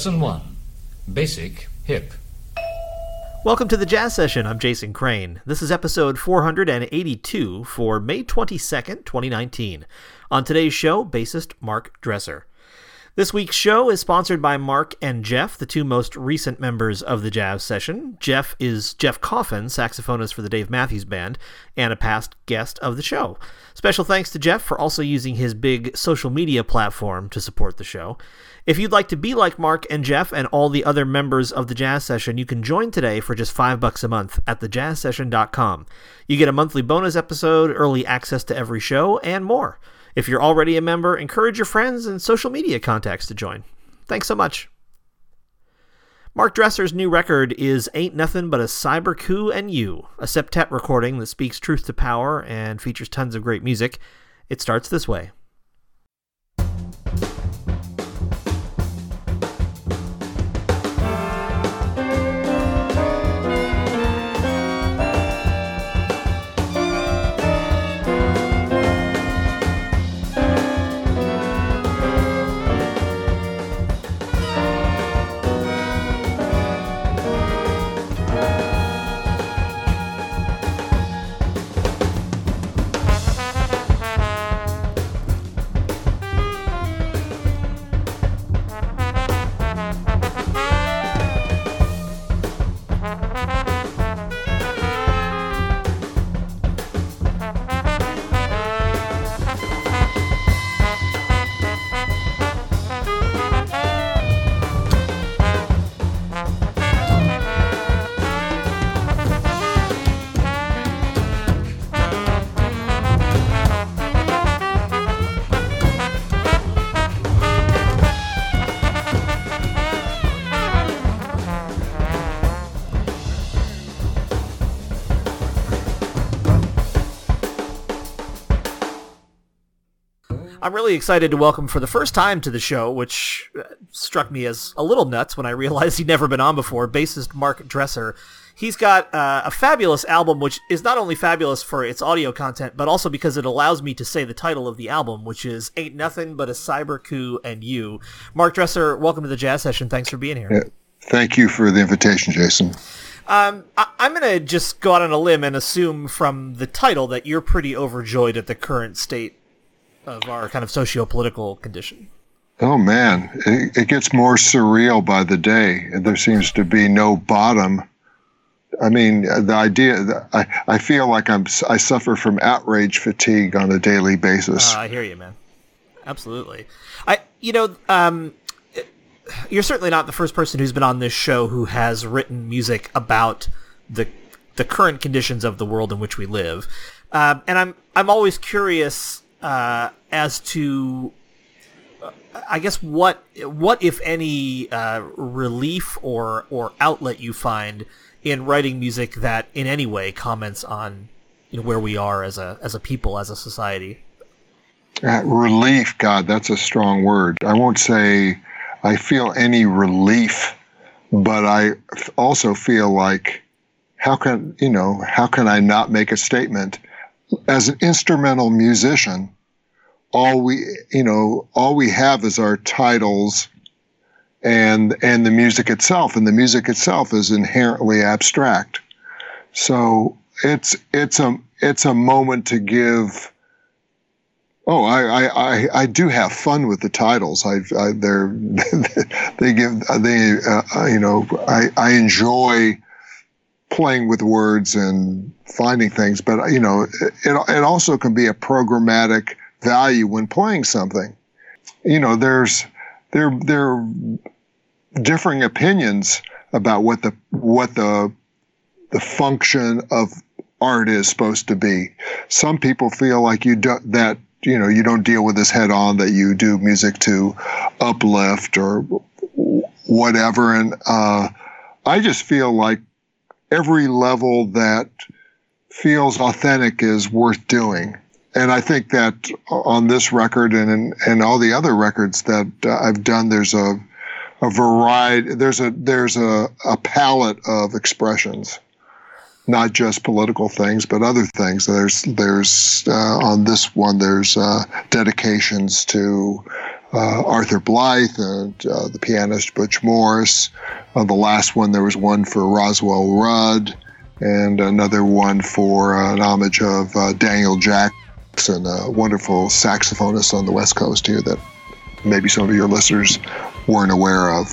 Lesson 1 Basic Hip. Welcome to the Jazz Session. I'm Jason Crane. This is episode 482 for May 22nd, 2019. On today's show, bassist Mark Dresser. This week's show is sponsored by Mark and Jeff, the two most recent members of the Jazz Session. Jeff is Jeff Coffin, saxophonist for the Dave Matthews Band, and a past guest of the show. Special thanks to Jeff for also using his big social media platform to support the show. If you'd like to be like Mark and Jeff and all the other members of the Jazz Session, you can join today for just five bucks a month at thejazzsession.com. You get a monthly bonus episode, early access to every show, and more. If you're already a member, encourage your friends and social media contacts to join. Thanks so much. Mark Dresser's new record is Ain't Nothing But a Cyber Coup and You, a septet recording that speaks truth to power and features tons of great music. It starts this way. I'm really excited to welcome for the first time to the show, which uh, struck me as a little nuts when I realized he'd never been on before, bassist Mark Dresser. He's got uh, a fabulous album, which is not only fabulous for its audio content, but also because it allows me to say the title of the album, which is Ain't Nothing But a Cyber Coup and You. Mark Dresser, welcome to the Jazz Session. Thanks for being here. Yeah, thank you for the invitation, Jason. Um, I- am going to just go out on a limb and assume from the title that you're pretty overjoyed at the current state of our kind of socio-political condition. Oh man, it, it, gets more surreal by the day. There seems to be no bottom. I mean, the idea. I I feel like I'm. I suffer from outrage fatigue on a daily basis. Uh, I hear you, man. Absolutely. I. You know. Um, you're certainly not the first person who's been on this show who has written music about the the current conditions of the world in which we live. Um, and I'm I'm always curious uh, as to I guess what what if any uh, relief or or outlet you find in writing music that in any way comments on you know where we are as a as a people as a society. Uh, relief, God, that's a strong word. I won't say I feel any relief, but I also feel like how can you know how can I not make a statement as an instrumental musician, all we you know all we have is our titles and and the music itself, and the music itself is inherently abstract. So it's it's a it's a moment to give. Oh, I, I, I, do have fun with the titles. I, I they're they give they uh, you know I, I enjoy playing with words and finding things, but you know, it, it also can be a programmatic value when playing something. You know, there's there there are differing opinions about what the what the the function of art is supposed to be. Some people feel like you do that you know you don't deal with this head on that you do music to uplift or whatever and uh, i just feel like every level that feels authentic is worth doing. And I think that on this record and in, and all the other records that uh, I've done, there's a a variety. There's a there's a, a palette of expressions, not just political things, but other things. There's there's uh, on this one there's uh, dedications to uh, Arthur Blythe and uh, the pianist Butch Morris. On the last one, there was one for Roswell Rudd and another one for uh, an homage of uh, Daniel Jackson, a wonderful saxophonist on the West Coast here that maybe some of your listeners weren't aware of.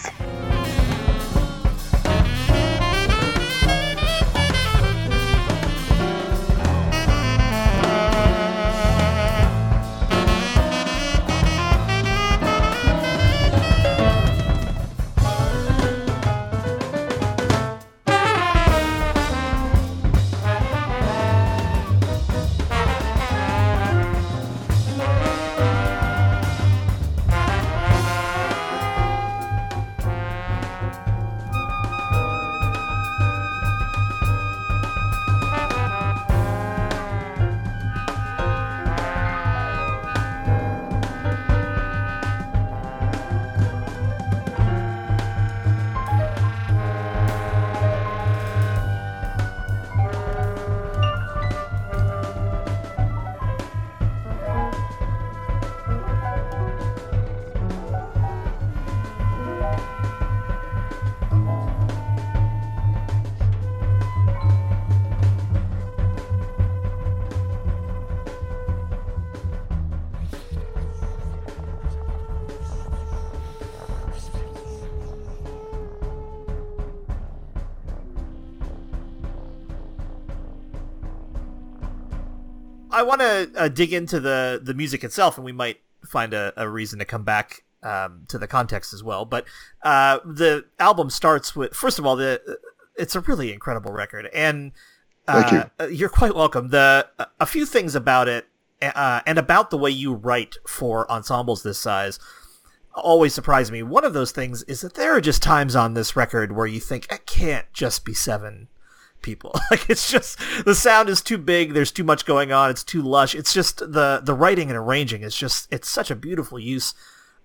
I want to uh, dig into the the music itself, and we might find a, a reason to come back um, to the context as well. But uh, the album starts with first of all, the it's a really incredible record, and Thank you. uh, you're quite welcome. The a few things about it, uh, and about the way you write for ensembles this size, always surprise me. One of those things is that there are just times on this record where you think it can't just be seven people. Like it's just the sound is too big. There's too much going on. It's too lush. It's just the the writing and arranging is just it's such a beautiful use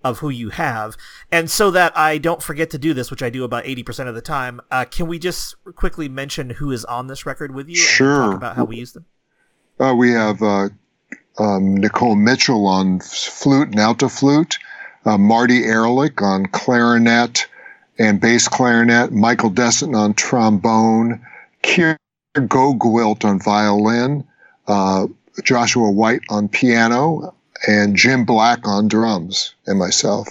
of who you have. And so that I don't forget to do this, which I do about 80% of the time, uh, can we just quickly mention who is on this record with you? Sure. And talk about how we use them? Uh, we have uh, um, Nicole Mitchell on flute and alto flute, uh, Marty Ehrlich on clarinet and bass clarinet, Michael Dessen on trombone, Keir GoGwilt on violin, uh, Joshua White on piano, and Jim Black on drums, and myself.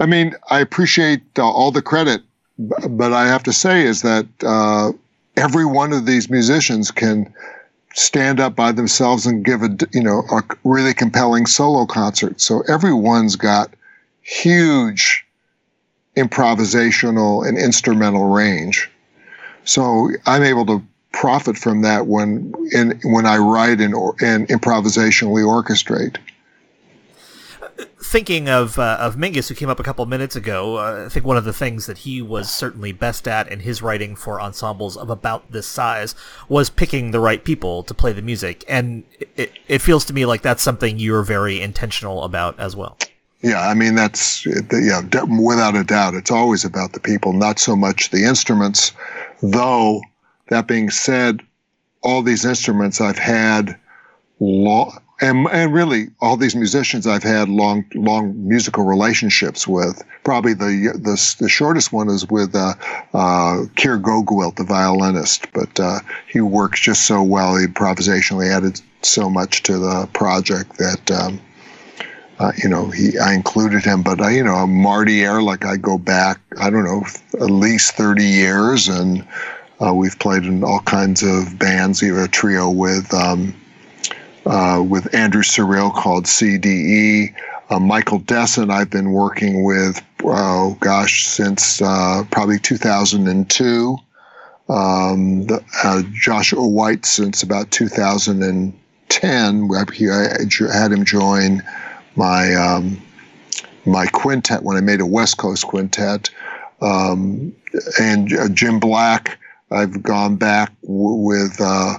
I mean, I appreciate uh, all the credit, but I have to say is that uh, every one of these musicians can stand up by themselves and give a you know a really compelling solo concert. So everyone's got huge improvisational and instrumental range. So I'm able to profit from that when in when I write and, or, and improvisationally orchestrate. Thinking of uh, of Mingus, who came up a couple minutes ago, uh, I think one of the things that he was certainly best at in his writing for ensembles of about this size was picking the right people to play the music, and it, it feels to me like that's something you're very intentional about as well. Yeah, I mean that's yeah, without a doubt, it's always about the people, not so much the instruments. Though that being said, all these instruments I've had long, and and really all these musicians I've had long long musical relationships with. Probably the the, the shortest one is with uh, uh, Keir GoGwilt, the violinist, but uh, he works just so well. He improvisationally added so much to the project that. Um, uh, you know, he I included him, but uh, you know, Marty Ehrlich, I go back, I don't know, at least thirty years, and uh, we've played in all kinds of bands. We have a trio with um, uh, with Andrew Cyrille called CDE. Uh, Michael Dessen, I've been working with, oh gosh, since uh, probably 2002. Um, the, Joshua White since about 2010. I had him join my um, my quintet when I made a West Coast quintet, um, and uh, Jim Black. I've gone back w- with, uh,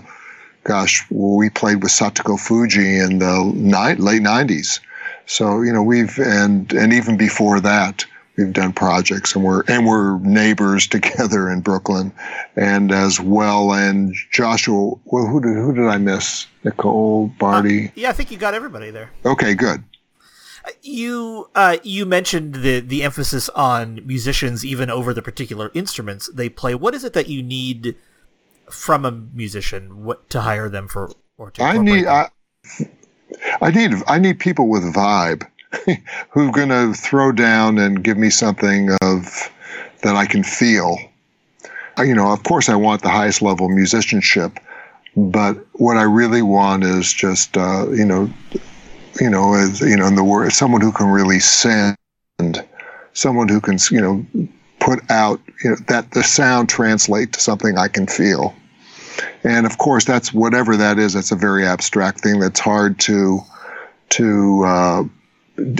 gosh, we played with Satoko Fujii in the ni- late '90s. So you know we've and and even before that we've done projects and we're and we're neighbors together in Brooklyn, and as well and Joshua. Well, who did who did I miss? Nicole Barty. Uh, yeah, I think you got everybody there. Okay, good. You uh, you mentioned the the emphasis on musicians even over the particular instruments they play. What is it that you need from a musician what, to hire them for or to I need I, I need I need people with vibe who are going to throw down and give me something of that I can feel. You know, of course, I want the highest level musicianship, but what I really want is just uh, you know, you know, as you know, in the word, someone who can really send, someone who can you know put out you know that the sound translate to something I can feel. And of course, that's whatever that is. That's a very abstract thing that's hard to to uh,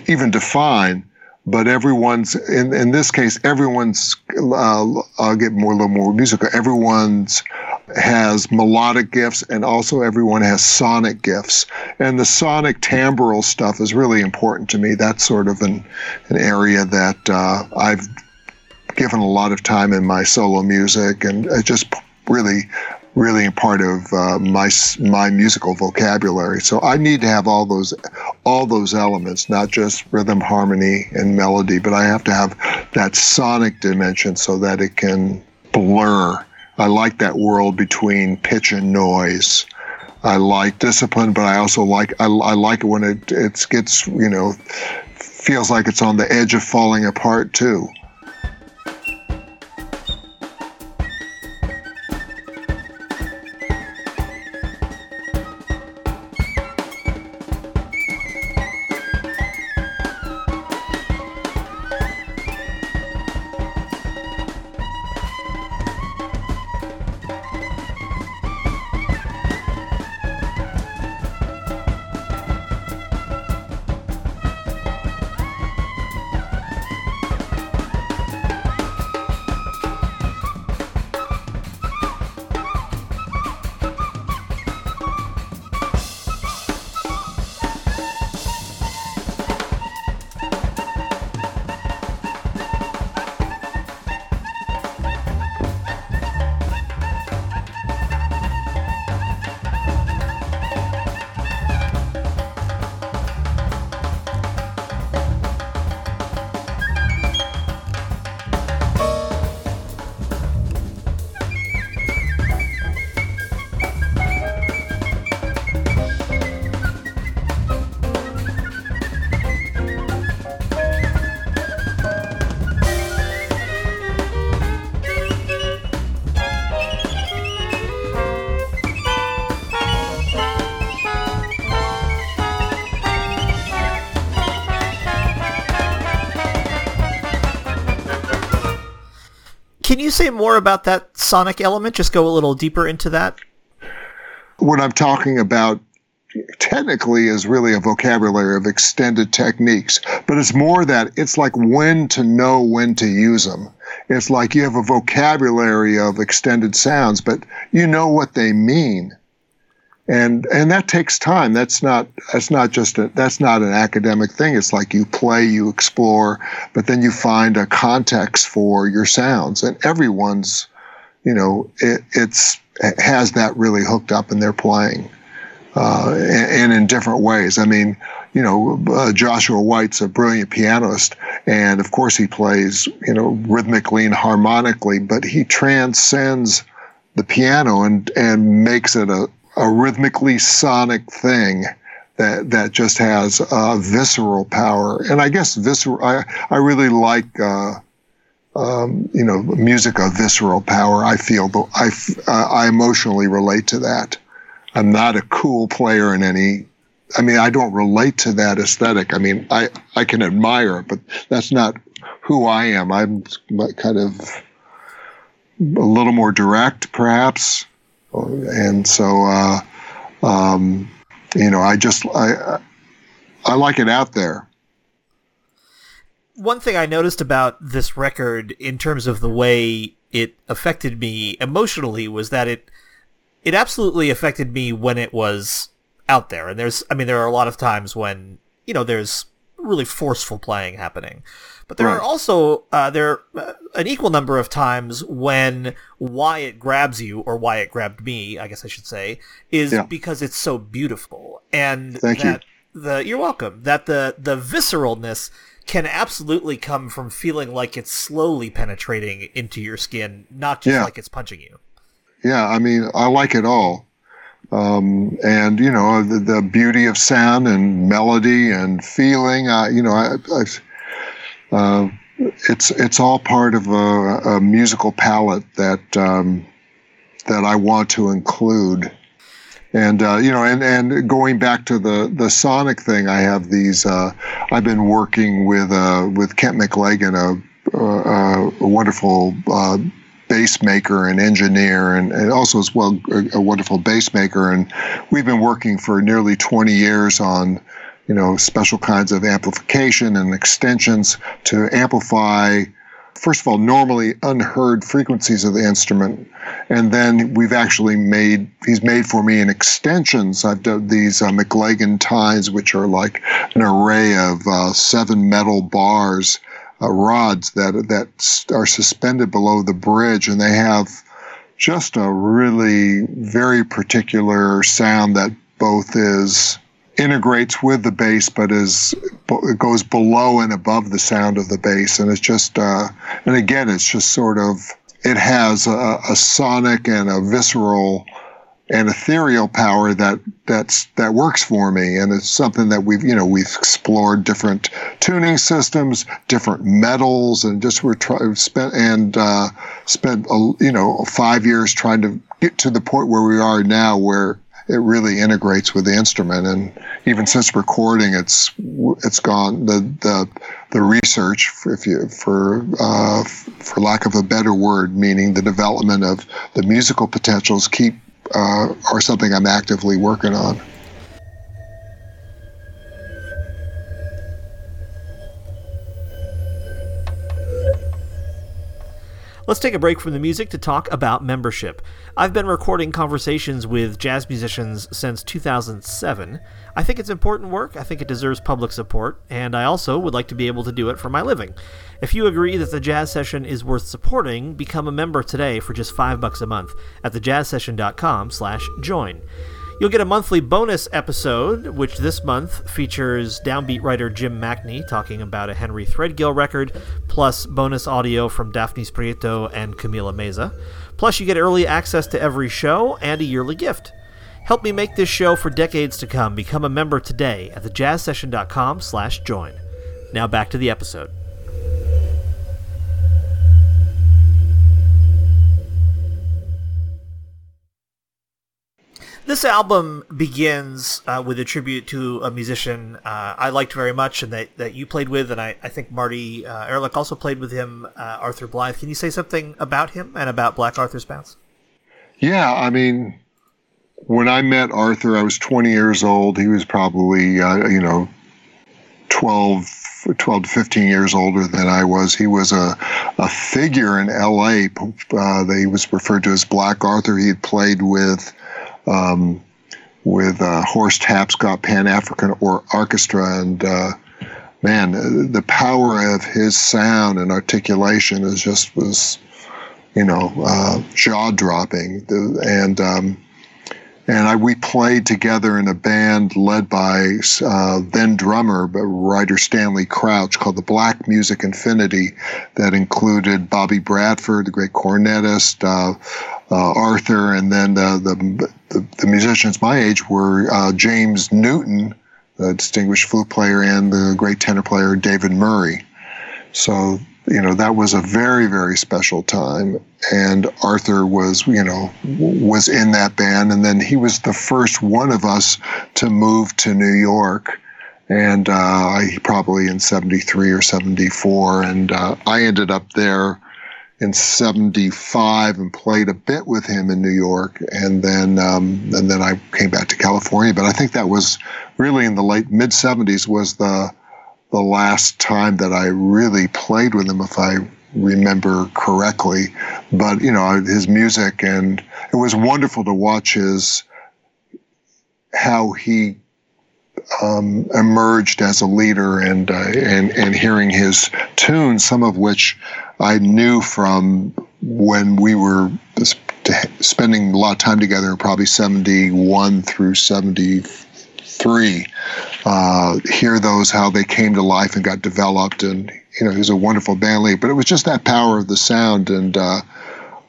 even define. But everyone's in in this case, everyone's. Uh, I'll get more a little more musical. Everyone's has melodic gifts and also everyone has sonic gifts. And the sonic timbral stuff is really important to me. That's sort of an, an area that uh, I've given a lot of time in my solo music and it just really really a part of uh, my my musical vocabulary. So I need to have all those all those elements, not just rhythm, harmony, and melody, but I have to have that sonic dimension so that it can blur. I like that world between pitch and noise. I like discipline, but I also like I, I like it when it it gets you know feels like it's on the edge of falling apart too. You say more about that sonic element? Just go a little deeper into that. What I'm talking about technically is really a vocabulary of extended techniques, but it's more that it's like when to know when to use them. It's like you have a vocabulary of extended sounds, but you know what they mean and and that takes time. That's not that's not just a that's not an academic thing. It's like you play you explore but then you find a context for your sounds. And everyone's you know it, it's it has that really hooked up in their playing uh, and, and, in different ways. I mean you know uh, joshua white's a brilliant pianist and of course he plays you know rhythmically and harmonically but he transcends the piano and and makes it a, a rhythmically sonic thing that that just has uh, visceral power. And I guess visceral. I I really like. Uh, um, you know, music of visceral power. I feel, I, uh, I emotionally relate to that. I'm not a cool player in any. I mean, I don't relate to that aesthetic. I mean, I I can admire but that's not who I am. I'm kind of a little more direct, perhaps and so uh, um, you know, I just I I like it out there. One thing I noticed about this record, in terms of the way it affected me emotionally, was that it it absolutely affected me when it was out there. And there's, I mean, there are a lot of times when you know there's really forceful playing happening. But there right. are also uh, there uh, an equal number of times when why it grabs you or why it grabbed me, I guess I should say, is yeah. because it's so beautiful and Thank that the you're welcome. That the the visceralness can absolutely come from feeling like it's slowly penetrating into your skin, not just Yeah. like it's punching you. Yeah, I mean, I like it all. Um, and you know the, the beauty of sound and melody and feeling. You know, I, I, uh, it's it's all part of a, a musical palette that um, that I want to include. And uh, you know, and, and going back to the, the sonic thing, I have these. Uh, I've been working with uh, with Kent McLagan, a, a, a wonderful uh, bass maker and engineer, and, and also as well a, a wonderful bass maker. And we've been working for nearly 20 years on, you know, special kinds of amplification and extensions to amplify. First of all, normally unheard frequencies of the instrument, and then we've actually made he's made for me in extensions. I've done these uh, McLagan tines, which are like an array of uh, seven metal bars uh, rods that that are suspended below the bridge, and they have just a really very particular sound that both is integrates with the bass, but is it goes below and above the sound of the bass, and it's just uh, and again, it's just sort of it has a, a sonic and a visceral and ethereal power that that's that works for me. And it's something that we've you know we've explored different tuning systems different metals and just we're trying spent and uh, spent a, you know five years trying to get to the point where we are now where it really integrates with the instrument. And even since recording it's it's gone the the the research if you for uh, for lack of a better word meaning the development of the musical potentials keep uh, are something I'm actively working on. Let's take a break from the music to talk about membership. I've been recording conversations with jazz musicians since 2007. I think it's important work, I think it deserves public support, and I also would like to be able to do it for my living. If you agree that the jazz session is worth supporting, become a member today for just 5 bucks a month at thejazzsession.com/join. You'll get a monthly bonus episode, which this month features downbeat writer Jim Macnie talking about a Henry Threadgill record, plus bonus audio from Dafnis Prieto and Camila Meza. Plus, you get early access to every show and a yearly gift. Help me make this show for decades to come. Become a member today at thejazzsession.com slash join. Now back to the episode. This album begins uh, with a tribute to a musician uh, I liked very much and that, that you played with, and I, I think Marty uh, Ehrlich also played with him, uh, Arthur Blythe. Can you say something about him and about Black Arthur's Bounce? Yeah, I mean, when I met Arthur, I was 20 years old. He was probably, uh, you know, 12, 12 to 15 years older than I was. He was a, a figure in LA. Uh, they was referred to as Black Arthur. He had played with um, with uh, Horace Tapscott Pan African or Orchestra, and uh, man, the power of his sound and articulation is just was, you know, uh, jaw dropping. And um, and I, we played together in a band led by uh, then drummer, but writer Stanley Crouch, called the Black Music Infinity, that included Bobby Bradford, the great cornetist, uh, uh, Arthur, and then the, the, the, musicians my age were uh, James Newton, the distinguished flute player, and the great tenor player David Murray. So you know that was a very very special time. And arthur was you know was in that band. And then he was the first one of us to move to new york. And uh, he probably in 73 or 74 and uh, i ended up there in 75 and played a bit with him in new york. And then um, and then i came back to california. But i think that was really in the late mid 70s was the the last time that I really played with him, if I remember correctly. But you know, his music, and it was wonderful to watch his how he um, emerged as a leader, and uh, and and hearing his tunes, some of which I knew from when we were spending a lot of time together, probably seventy one through seventy three. Uh, hear those how they came to life and got developed, and you know he was a wonderful band leader. But it was just that power of the sound and uh,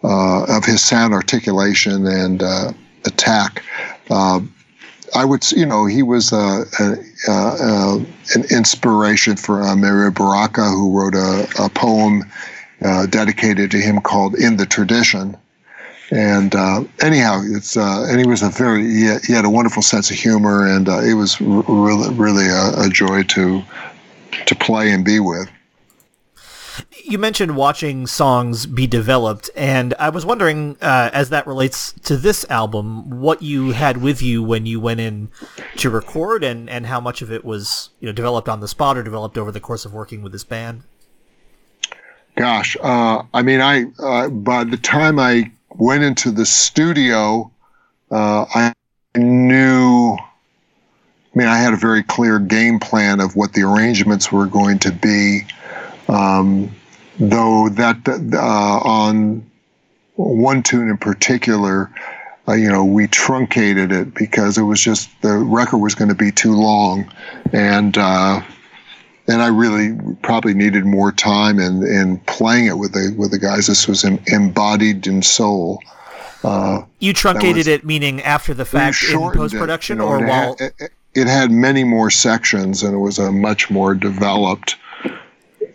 uh, of his sound articulation and uh, attack. Uh, I would, you know, he was uh, a, an inspiration for Amiri Baraka, who wrote a, a poem dedicated to him called "In the Tradition." And uh, anyhow, it's uh, and he was a very he had, he had, a wonderful sense of humor, and uh, it was r- really really a, a, joy to to play and be with. You mentioned watching songs be developed, and I was wondering, uh, as that relates to this album, what you had with you when you went in to record, and, and how much of it was you know developed on the spot or developed over the course of working with this band. Gosh, uh, I mean, I uh, by the time I went into the studio, uh, I knew. I mean, I had a very clear game plan of what the arrangements were going to be. Um, though that uh, on one tune in particular, uh, you know, we truncated it because it was just the record was going to be too long, and uh, and I really probably needed more time in, in playing it with the with the guys. This was embodied in soul. Uh, you truncated was, it, meaning after the fact in post production, you know, or while had, it, it, had many more sections and it was a much more developed.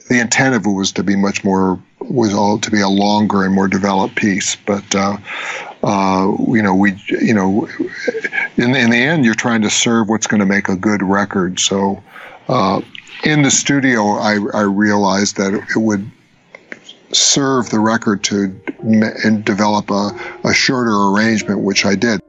The intent of it was to be much more was all to be a longer and more developed piece, but uh, uh, you know we you know in in the end you're trying to serve what's going to make a good record. So uh, in the studio, I, I realized that it would serve the record to and develop a, a shorter arrangement, which I did.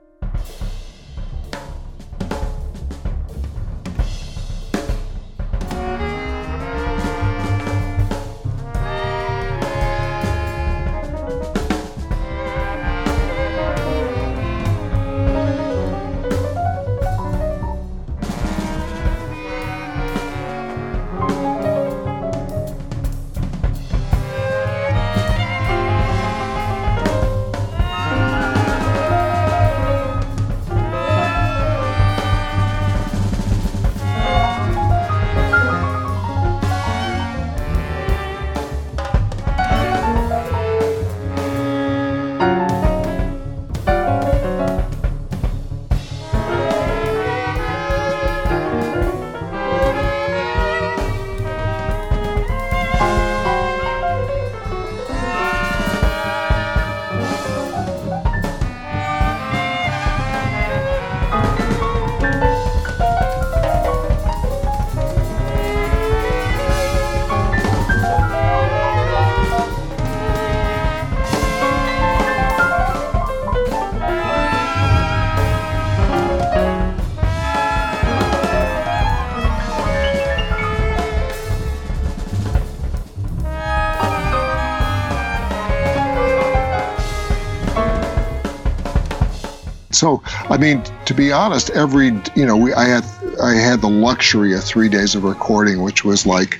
So, I mean, to be honest, every you know, we I had I had the luxury of three days of recording, which was like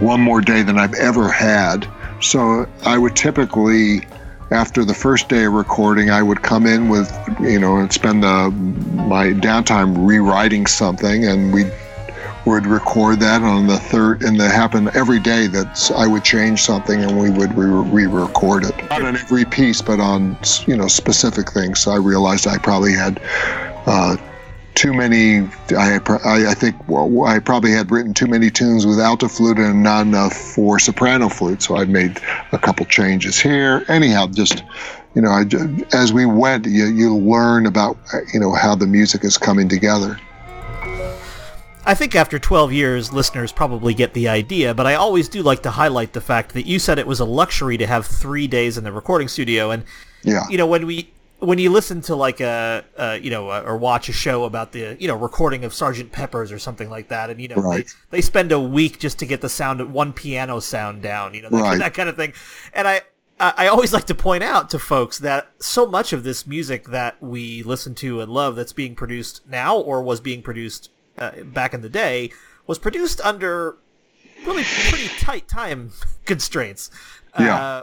one more day than I've ever had. So I would typically, after the first day of recording, I would come in with you know and spend the my downtime rewriting something, and we'd would record that on the third, and that happened every day. That I would change something and we would re-record it, not on every piece, but on you know specific things. So I realized I probably had uh, too many. I, I think well, I probably had written too many tunes with alto flute and not enough for soprano flute. So I made a couple changes here. Anyhow, just you know, I, as we went, you, you learn about you know how the music is coming together. I think after 12 years, listeners probably get the idea, but I always do like to highlight the fact that you said it was a luxury to have three days in the recording studio, and yeah, you know when we when you listen to like a, a you know a, or watch a show about the you know recording of Sergeant Pepper's or something like that, and you know right. they, they spend a week just to get the sound one piano sound down, you know that, right. that kind of thing, and I I always like to point out to folks that so much of this music that we listen to and love that's being produced now or was being produced uh, back in the day was produced under really pretty tight time constraints. Yeah. Uh,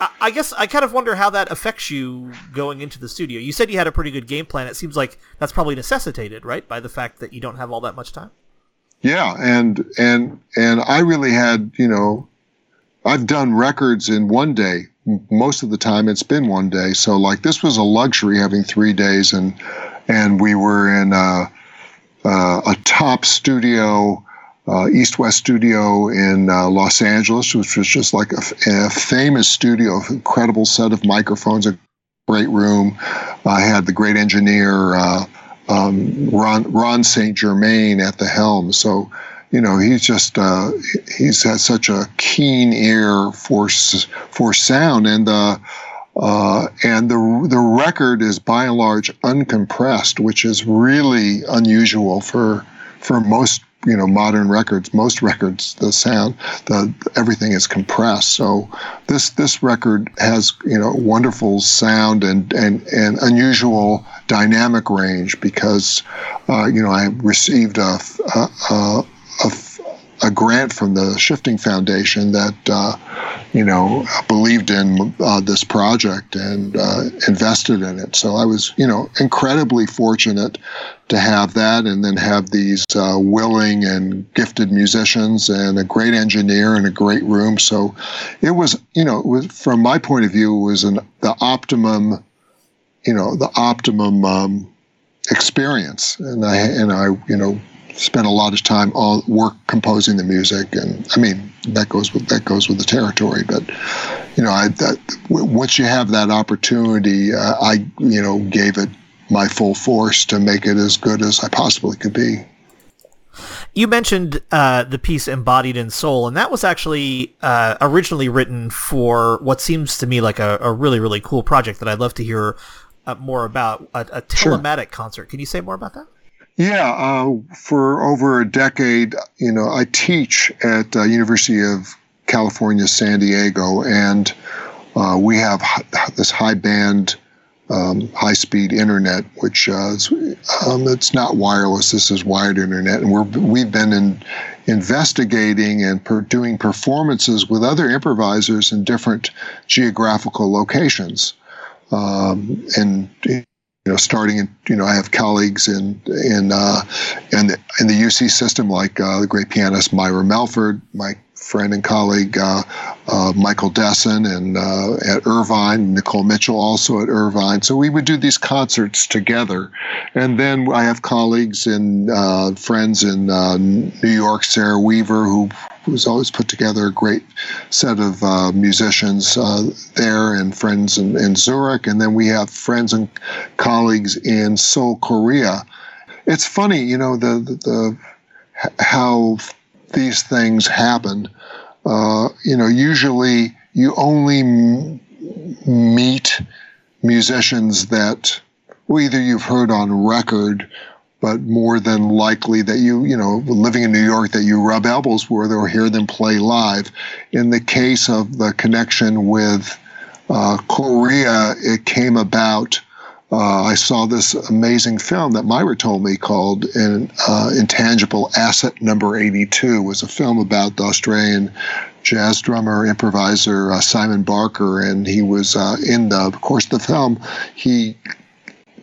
I, I guess I kind of wonder how that affects you going into the studio. You said you had a pretty good game plan. It seems like that's probably necessitated, right, by the fact that you don't have all that much time. Yeah, and and and I really had, you know, I've done records in one day. Most of the time, it's been one day. So like this was a luxury having three days, and and we were in a, a top studio, uh, East West studio in uh, Los Angeles, which was just like a, a famous studio, incredible set of microphones, a great room. I had the great engineer. Uh, um, Ron, Ron St. Germain at the helm. So, you know, he's just uh, he's had such a keen ear for for sound, and uh, and the the record is by and large uncompressed, which is really unusual for for most you know modern records most records the sound the everything is compressed. So this this record has you know wonderful sound and and and unusual dynamic range because uh, you know I received a a, a, a a grant from the Shifting Foundation that uh, you know believed in uh, this project and uh, invested in it. So I was you know incredibly fortunate to have that, and then have these uh, willing and gifted musicians and a great engineer and a great room. So it was you know was, from my point of view was an the optimum you know the optimum um, experience, and I and I you know spent a lot of time on work composing the music, and I mean that goes with that goes with the territory. But you know, I that, once you have that opportunity, uh, I you know gave it my full force to make it as good as I possibly could be. You mentioned uh, the piece embodied in soul, and that was actually uh, originally written for what seems to me like a, a, really really cool project that I'd love to hear uh, more about a, a telematic sure. concert. Can you say more about that? Yeah, uh, for over a decade, you know, I teach at uh, University of California, San Diego, and uh, we have this high band, um, high speed internet, which uh, is, um, it's not wireless. This is wired internet, and we're we've been in investigating and per, doing performances with other improvisers in different geographical locations. Um, and you know, starting in, you know, I have colleagues in in uh, in the in the UC system like uh, the great pianist Myra Melford, my friend and colleague uh, uh Michael Dessen, and uh, at Irvine, Nicole Mitchell also at Irvine. So we would do these concerts together, and then I have colleagues and uh, friends in New York, Sarah Weaver, who who's always put together a great set of uh, musicians uh, there and friends in, in, Zurich. And then we have friends and colleagues in Seoul, Korea. It's funny, you know, the, the, the how these things happen. Uh, you know, usually you only m- meet musicians that well, either you've heard on record but more than likely that you, you know, living in New York, that you rub elbows with or hear them play live. In the case of the connection with uh, Korea, it came about. Uh, I saw this amazing film that Myra told me called in, uh, Intangible Asset Number 82. It was a film about the Australian jazz drummer, improviser uh, Simon Barker, and he was uh, in the, of course, the film. He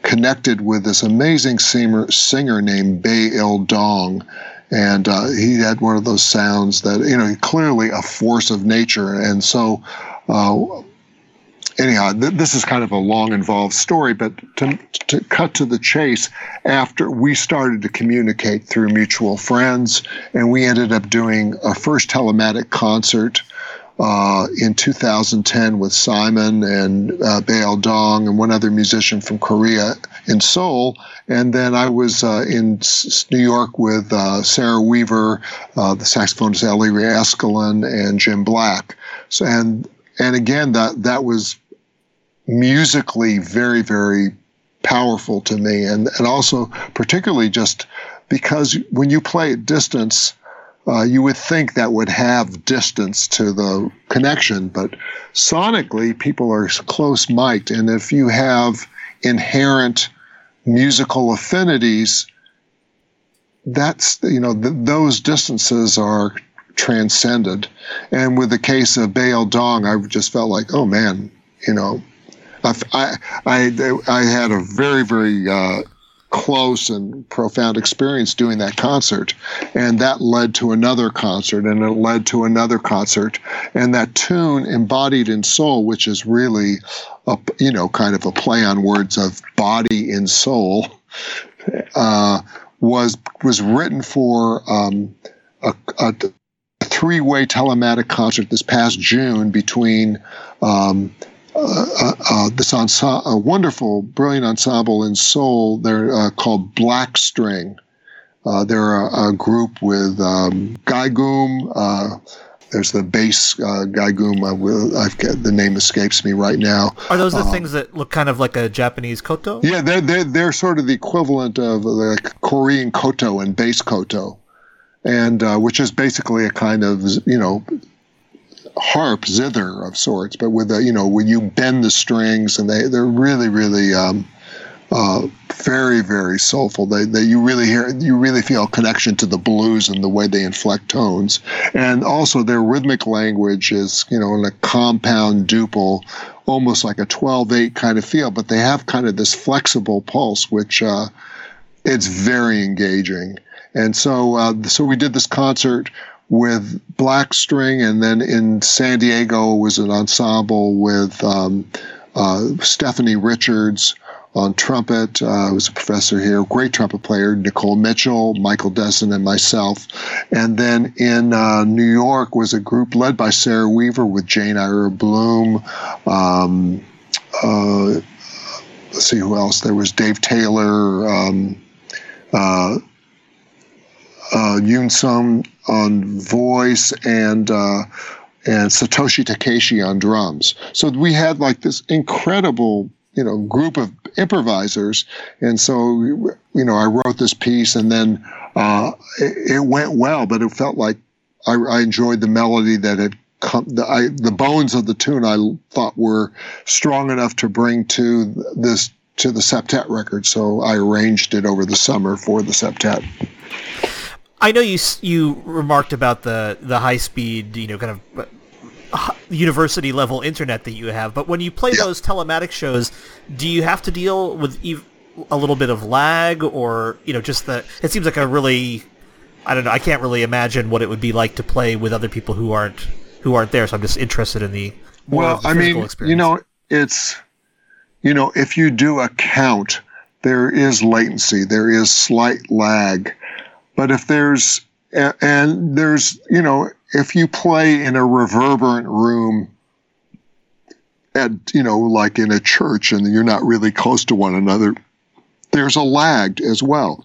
connected with this amazing singer, singer named Bae Il Dong. And uh, he had one of those sounds that, you know, clearly a force of nature. And so, uh, anyhow, th- this is kind of a long, involved story, but to, to cut to the chase, after we started to communicate through mutual friends, and we ended up doing a first telematic concert uh, in 2010 with Simon and uh, Bae Dong and one other musician from Korea in Seoul. And then I was uh, in S- New York with uh, Sarah Weaver, uh, the saxophonist Ellery Eskelin, and Jim Black. So, and and again, that that was musically very very powerful to me, and and also particularly just because when you play at distance uh, you would think that would have distance to the connection, but sonically, people are close mic'd. And if you have inherent musical affinities, that's, you know, th- those distances are transcended. And with the case of Bae Il Dong, I just felt like, oh man, you know, I, I, I, I had a very, very uh, close and profound experience doing that concert. And that led to another concert, and it led to another concert. And that tune, Embodied in Soul, which is really, a, you know, kind of a play on words of body in soul, uh, was was written for um, a, a three-way telematic concert this past June between um, uh, uh, this ensemble, a wonderful, brilliant ensemble in Seoul. They're uh, called Black String. Uh, they're a, a, group with um, gayageum. Uh, there's the bass uh, gayageum. I will, I've got, the name escapes me right now. Are those the things that look kind of like a Japanese koto? Yeah, they're, they're, they're sort of the equivalent of the Korean koto and bass koto and uh, which is basically a kind of you know harp zither of sorts, but with a you know when you bend the strings and they they're really really um, uh, very very soulful. They, they you really hear you really feel a connection to the blues and the way they inflect tones, and also their rhythmic language is you know in a compound duple, almost like a 12-8 kind of feel, but they have kind of this flexible pulse, which uh, it's very engaging. And so, uh, so we did this concert with Black String, and then in San Diego was an ensemble with um, uh, Stephanie Richards on trumpet. Uh, I was a professor here, great trumpet player, Nicole Mitchell, Michael Dessen, and myself. And then in uh, New York was a group led by Sarah Weaver with Jane Ira Bloom. Um, uh, let's see who else. There was Dave Taylor. Um, uh, Yoon Sun on voice and uh, and Satoshi Takeishi on drums. So we had like this incredible you know group of improvisers, and so you know I wrote this piece, and then uh, it, it, went well, but it felt like I, I enjoyed the melody that had come. The, I, the bones of the tune I thought were strong enough to bring to this to the septet record, so I arranged it over the summer for the septet. I know you you remarked about the the high speed, you know, kind of uh, university level internet that you have, but when you play yeah. those telematic shows, do you have to deal with a little bit of lag, or you know, just the? It seems like a really, I don't know. I can't really imagine what it would be like to play with other people who aren't who aren't there. So I'm just interested in the well. The I mean, experience. you know, it's you know, if you do a count, there is latency, there is slight lag but if there's, and there's, you know, if you play in a reverberant room at, you know, like in a church and you're not really close to one another, there's a lag as well.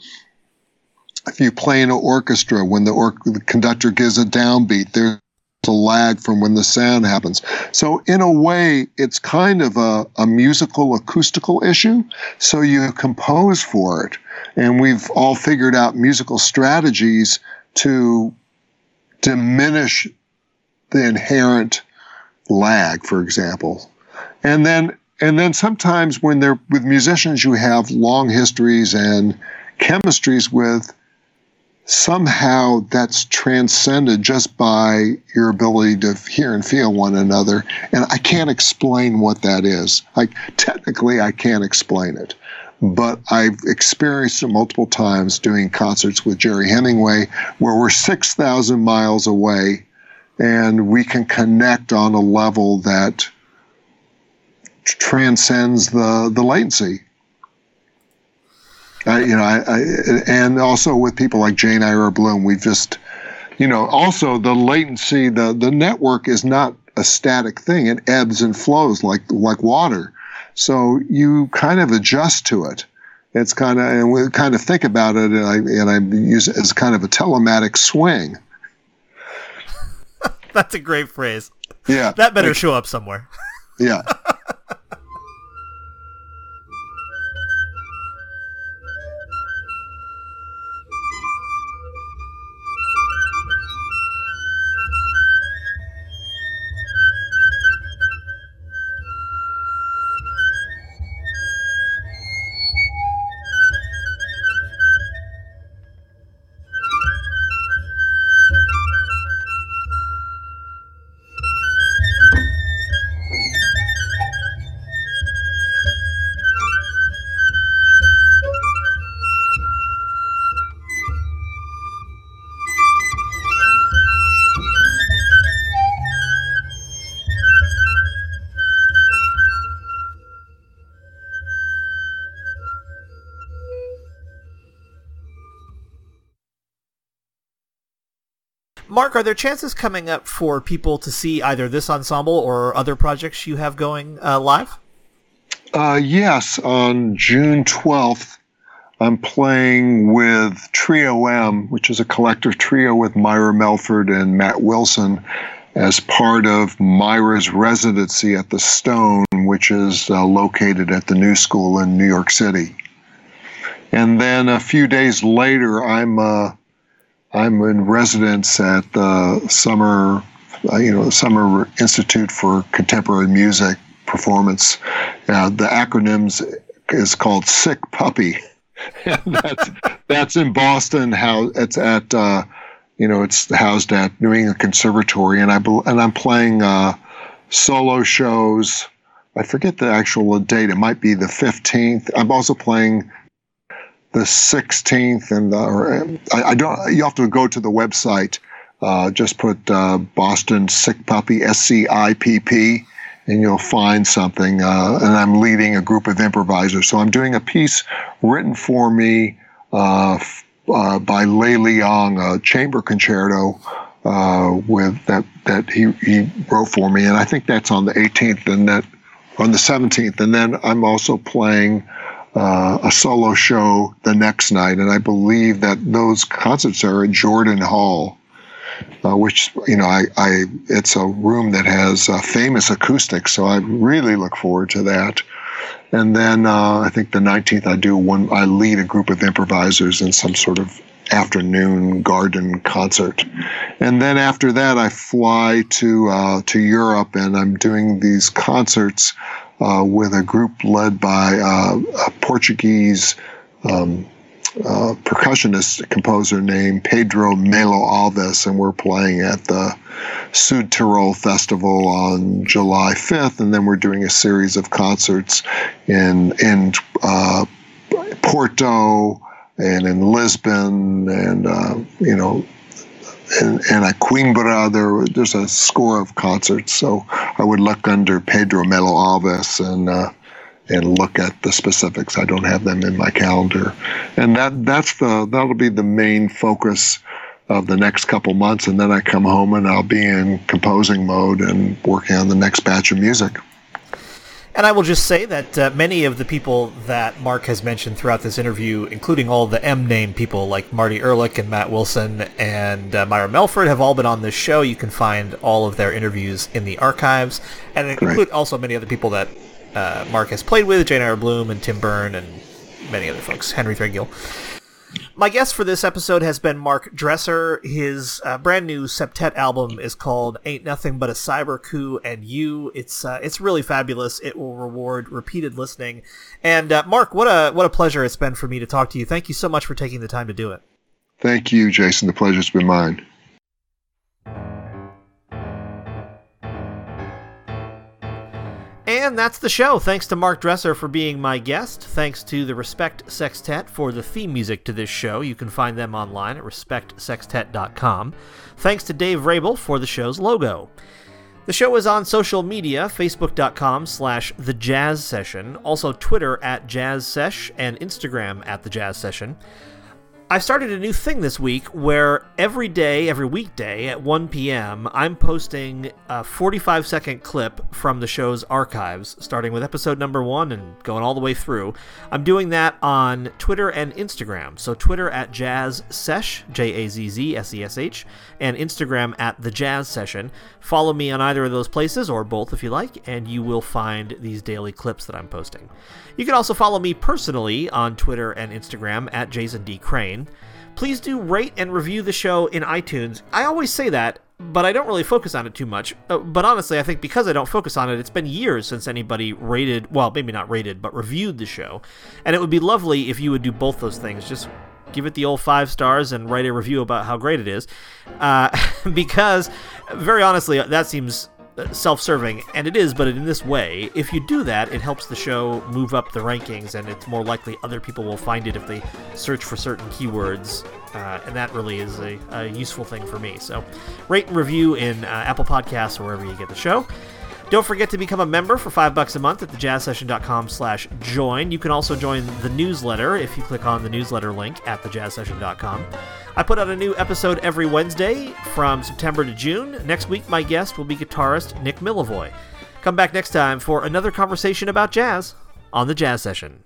If you play in an orchestra, when the, or- the conductor gives a downbeat, there's a lag from when the sound happens. So, in a way, it's kind of a, a musical acoustical issue. So, you compose for it and we've all figured out musical strategies to diminish the inherent lag, for example. And then and then sometimes when they're with musicians you have long histories and chemistries with somehow that's transcended just by your ability to hear and feel one another. And i can't explain what that is. Like technically i can't explain it but I've experienced it multiple times doing concerts with Gerry Hemingway where we're 6,000 miles away and we can connect on a level that transcends the, the latency. You know, I, I, and also with people like Jane Ira Bloom, we've just, you know, also the latency, the, the network is not a static thing. It ebbs and flows like, like water. So you kind of adjust to it. It's kind of, and we kind of think about it, and I, and I use it as kind of a telematic swing. That's a great phrase. Yeah. That better show up somewhere. yeah. Mark, are there chances coming up for people to see either this ensemble or other projects you have going uh, live? Uh, yes, on June 12th, I'm playing with Trio M, which is a collective trio with Myra Melford and Matt Wilson, as part of Myra's residency at the Stone, which is uh, located at the New School in New York City. And then a few days later, I'm uh, I'm in residence at the summer, uh, you know, Summer Institute for Contemporary Music Performance. Uh, the acronyms is called Sick Puppy. that's that's in Boston. How it's at uh, you know it's housed at New England Conservatory, and I and I'm playing uh, solo shows. I forget the actual date. It might be the 15th. I'm also playing the 16th, and the, or, I, I, don't. You have to go to the website. Uh, just put uh, Boston Sick Puppy S C I P P and you'll find something. Uh, and I'm leading a group of improvisers. So I'm doing a piece written for me uh, uh, by Lei Liang, a chamber concerto uh, with that that he, he wrote for me. And I think that's on the 18th and that on the 17th. And then I'm also playing. Uh, a solo show the next night, and I believe that those concerts are at Jordan Hall uh, which you know I, I it's a room that has uh, famous acoustics, so I really look forward to that. And then uh, I think the 19th I do one I lead a group of improvisers in some sort of afternoon garden concert, and then after that I fly to uh, to Europe and I'm doing these concerts uh, with a group led by uh, a Portuguese. Um, uh, percussionist composer named Pedro Melo Alves, and we're playing at the Sud Tirol Festival on July 5th, and then we're doing a series of concerts in in uh, Porto and in Lisbon, and uh, you know. And, and at Coimbra, there, there's a score of concerts. So I would look under Pedro Melo Alves and uh, and look at the specifics. I don't have them in my calendar, and that that's the that'll be the main focus of the next couple months. And then I come home and I'll be in composing mode and working on the next batch of music. And I will just say that uh, many of the people that Mark has mentioned throughout this interview, including all the M name people like Marty Ehrlich and Matt Wilson and uh, Myra Melford, have all been on this show. You can find all of their interviews in the archives, and include also many other people that uh, Mark has played with, Jane Ira Bloom and Tim Berne and many other folks, Henry Threadgill. My guest for this episode has been Mark Dresser. His uh, brand new septet album is called "Ain't Nothing But a Cyber Coup and You." It's uh, it's really fabulous. It will reward repeated listening. And uh, Mark, what a what a pleasure it's been for me to talk to you. Thank you so much for taking the time to do it. Thank you, Jason. The pleasure's been mine. And that's the show. Thanks to Mark Dresser for being my guest. Thanks to the Respect Sextet for the theme music to this show. You can find them online at respectsextet.com. Thanks to Dave Rabel for the show's logo. The show is on social media, facebook.com slash the jazz session, also Twitter at jazz sesh, and Instagram at the jazz session. I started a new thing this week where every day, every weekday at 1 p.m., I'm posting a 45 second clip from the show's archives, starting with episode number one and going all the way through. I'm doing that on Twitter and Instagram. So, Twitter at Jazz Sesh, J A Z Z S E S H, and Instagram at The Jazz Session. Follow me on either of those places, or both if you like, and you will find these daily clips that I'm posting. You can also follow me personally on Twitter and Instagram at Jason D. Crane. Please do rate and review the show in iTunes. I always say that, but I don't really focus on it too much. Uh, but honestly, I think because I don't focus on it, it's been years since anybody rated, well, maybe not rated, but reviewed the show. And it would be lovely if you would do both those things. Just give it the old five stars and write a review about how great it is. Uh, because, very honestly, that seems self-serving, and it is, but in this way, if you do that, it helps the show move up the rankings, and it's more likely other people will find it if they search for certain keywords, uh, and that really is a, a, useful thing for me. So, rate and review in uh, Apple Podcasts or wherever you get the show. Don't forget to become a member for five bucks a month at thejazzsession.com slash join. You can also join the newsletter if you click on the newsletter link at thejazzsession.com. I put out a new episode every Wednesday from September to June. Next week, my guest will be guitarist Nick Millevoi. Come back next time for another conversation about jazz on the Jazz Session.